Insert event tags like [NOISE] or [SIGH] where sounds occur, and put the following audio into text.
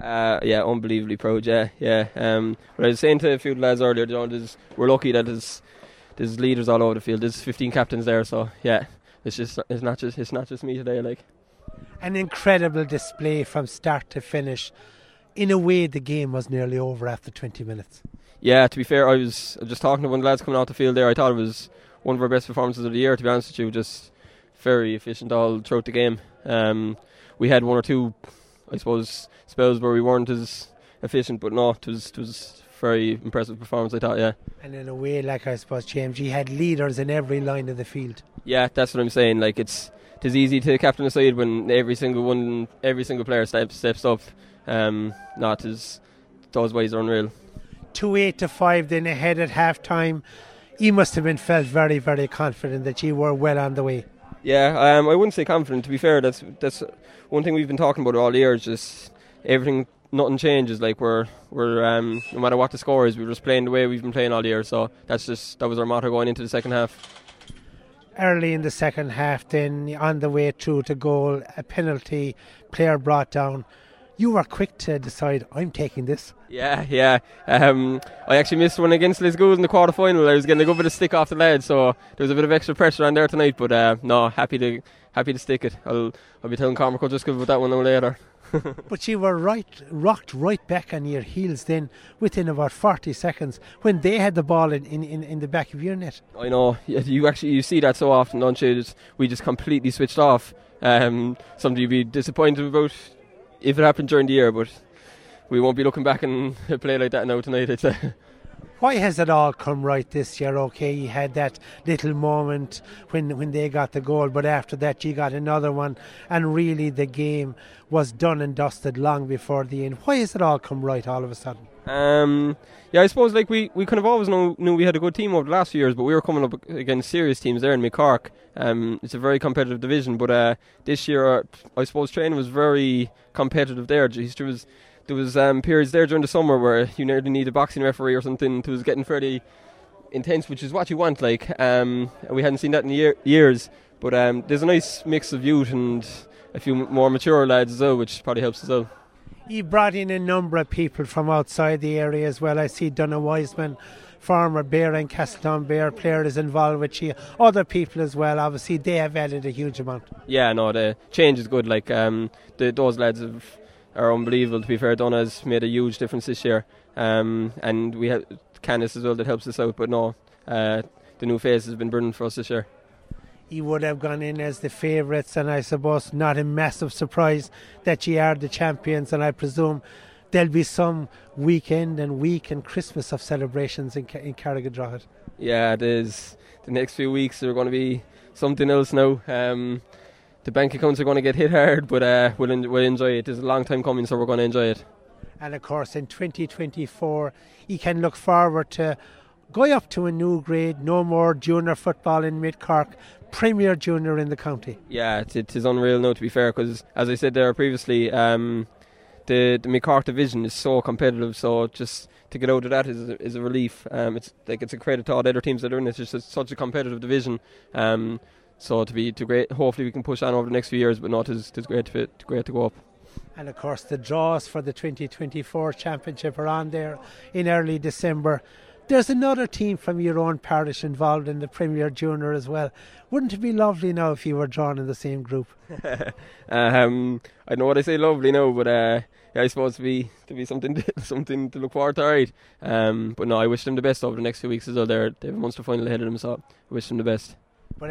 Uh, yeah, unbelievably proud. Yeah, yeah. Um, but I was saying to a few lads earlier, you know, there's, we're lucky that there's there's leaders all over the field. There's 15 captains there, so yeah, it's just it's not just it's not just me today. Like An incredible display from start to finish. In a way, the game was nearly over after 20 minutes. yeah, to be fair, I was I was just talking to one of the lads coming out the field there. I thought it was one of our best performances of the year. To be honest with you, just very efficient all throughout the game. Um, we had one or two, I suppose, spells where we weren't as efficient, but no, it was it was very impressive performance. I thought, yeah. And in a way, like I suppose, James, you had leaders in every line of the field. Yeah, that's what I'm saying. Like it's it is easy to captain a side when every single one, every single player steps steps up. Um, not as those ways are unreal. Two eight to five, then ahead at half time. You must have been felt very, very confident that you were well on the way. Yeah, um, I wouldn't say confident. To be fair, that's that's one thing we've been talking about all year. Is just everything, nothing changes. Like we're we're um, no matter what the score is, we're just playing the way we've been playing all year. So that's just that was our motto going into the second half. Early in the second half, then on the way through to goal, a penalty, player brought down. You were quick to decide, I'm taking this. Yeah, yeah. Um, I actually missed one against Lisgoold in the quarter final. I was getting a good bit of stick off the lead, so there was a bit of extra pressure on there tonight. But uh, no, happy to happy to stick it. I'll I'll be telling Cormac just give about that one later. [LAUGHS] But you were right, rocked right back on your heels then within about 40 seconds when they had the ball in, in, in, the back of your net. I know you- you actually you see that so often, don't you? Just, we just completely switched off. Um, something you'd be disappointed about if it happened during the year, but we won't be looking back and [LAUGHS] play like that now tonight. Say. Why has it all come right this year? Okay, you had that little moment when when they got the goal, but after that you got another one, and really the game was done and dusted long before the end. Why has it all come right all of a sudden? Um, yeah, I suppose like we, we kind of always know, knew we had a good team over the last few years, but we were coming up against serious teams there in Mid Cork. Um, it's a very competitive division, but uh, this year uh, I suppose training was very competitive there. There was there was um, periods there during the summer where you nearly need a boxing referee or something. It was getting fairly intense, which is what you want. Like um, we hadn't seen that in year, years, but um, there's a nice mix of youth and a few more mature lads as well, which probably helps as well. You brought in a number of people from outside the area as well. I see Donna Wiseman, former Beara and Castletownbere player, is involved with you. Other people as well. Obviously, they have added a huge amount. Yeah, no, the change is good. Like um, the, those lads have, are unbelievable. To be fair, Donna's made a huge difference this year, um, and we have Canis as well that helps us out. But no, uh, the new face has been brilliant for us this year. He would have gone in as the favourites, and I suppose not a massive surprise that you are the champions. And I presume there'll be some weekend and week and Christmas of celebrations in, in. Yeah, there's the next few weeks are going to be something else now. Um, the bank accounts are going to get hit hard, but uh, we'll, en- we'll enjoy it. It's a long time coming, so we're going to enjoy it. And of course, in 2024, you can look forward to going up to a new grade, no more junior football in Mid Cork, Premier Junior in the county. Yeah, it's, it is unreal now. To be fair, because as I said there previously, um, the the Mid Cork division is so competitive. So just to get out of that is a, is a relief. Um, it's like it's a credit to all the other teams that are in it. It's just such a competitive division. Um, so to be to great, hopefully we can push on over the next few years. But not as it's great to fit, great to go up. And of course, the draws for the 2024 championship are on there in early December. There's another team from your own parish involved in the Premier Junior as well. Wouldn't it be lovely now if you were drawn in the same group? [LAUGHS] um, I know what I say, lovely now, but uh, yeah, I suppose to be to be something to, [LAUGHS] something to look forward to. All right, um, but no, I wish them the best over the next few weeks as well. They're they have a Munster final ahead of them, so I wish them the best. But